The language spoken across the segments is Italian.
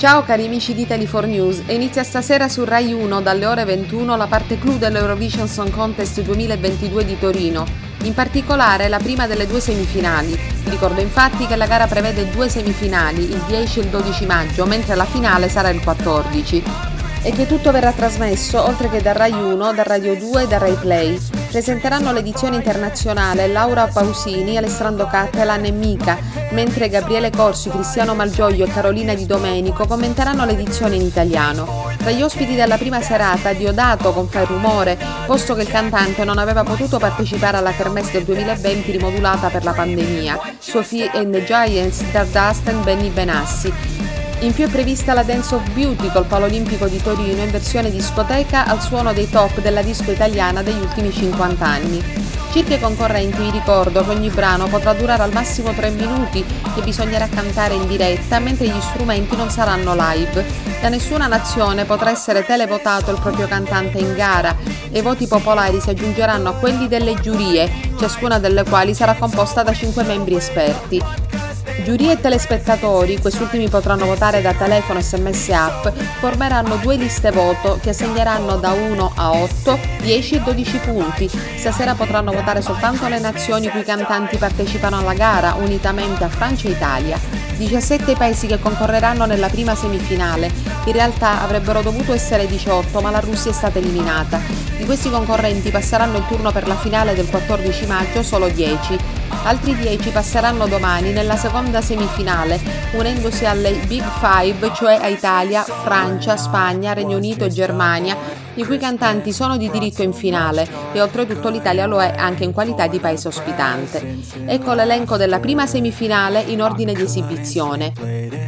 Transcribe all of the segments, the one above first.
Ciao cari amici di Tele4 News, inizia stasera su Rai 1 dalle ore 21 la parte clou dell'Eurovision Song Contest 2022 di Torino, in particolare la prima delle due semifinali. Ricordo infatti che la gara prevede due semifinali, il 10 e il 12 maggio, mentre la finale sarà il 14. E che tutto verrà trasmesso, oltre che da Rai 1, da Radio 2 e da Rai Play. Presenteranno l'edizione internazionale Laura Pausini, Alessandro Cattelan e Mica, mentre Gabriele Corsi, Cristiano Malgioglio e Carolina Di Domenico commenteranno l'edizione in italiano. Tra gli ospiti della prima serata, Diodato con Fai Rumore, posto che il cantante non aveva potuto partecipare alla Kermesse del 2020 rimodulata per la pandemia, Sophie and the Giants, Dardust e Benny Benassi. In più è prevista la Dance of Beauty col Palo Olimpico di Torino in versione discoteca al suono dei top della disco italiana degli ultimi 50 anni. Circa i concorrenti vi ricordo che ogni brano potrà durare al massimo 3 minuti che bisognerà cantare in diretta mentre gli strumenti non saranno live. Da nessuna nazione potrà essere televotato il proprio cantante in gara e i voti popolari si aggiungeranno a quelli delle giurie, ciascuna delle quali sarà composta da 5 membri esperti. Giuria e telespettatori, questi ultimi potranno votare da telefono, sms e app, formeranno due liste voto che assegneranno da 1 a 8, 10 e 12 punti. Stasera potranno votare soltanto le nazioni cui i cantanti partecipano alla gara, unitamente a Francia e Italia. 17 i paesi che concorreranno nella prima semifinale. In realtà avrebbero dovuto essere 18, ma la Russia è stata eliminata. Di questi concorrenti passeranno il turno per la finale del 14 maggio solo 10. Altri 10 passeranno domani nella seconda semifinale, unendosi alle Big Five, cioè a Italia, Francia, Spagna, Regno Unito e Germania, i cui cantanti sono di diritto in finale e oltretutto l'Italia lo è anche in qualità di paese ospitante. Ecco l'elenco della prima semifinale in ordine di esibizione.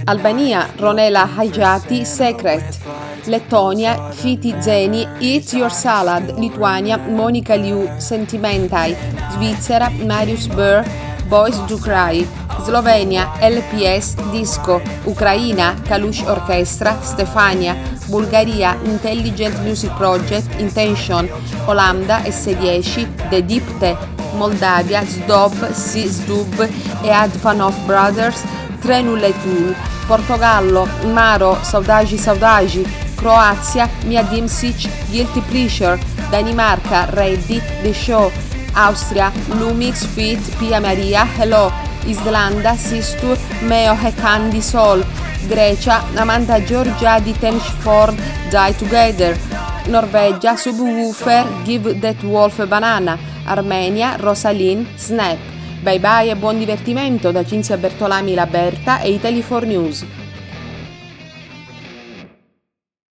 Albania, Ronela Hajati, Secret. Lettonia, Fiti Zeni, Eat Your Salad, Lituania, Monica Liu, Sentimentai, Svizzera, Marius Burr, Boys Do Cry, Slovenia, LPS, Disco, Ucraina, Kalush Orchestra, Stefania, Bulgaria, Intelligent Music Project, Intention, Olanda, S10, The Dipte, Moldavia, Sdob, Sisdub e Advanov Brothers, Trenuletul, Portogallo, Maro, Saudagi Saudagi, Croazia, Mia Dimsic, Guilty Pleasure, Danimarca, Reddy, The Show, Austria, Lumix, Fit, Pia Maria, Hello, Islanda, Sistur, Meo Candy Soul, Grecia, Amanda Georgia di Tenchford, Die Together, Norvegia, Subwoofer, Give That Wolf a Banana, Armenia, Rosalyn, Snap. Bye bye e buon divertimento da Cinzia Bertolami La Berta e Italy 4 News.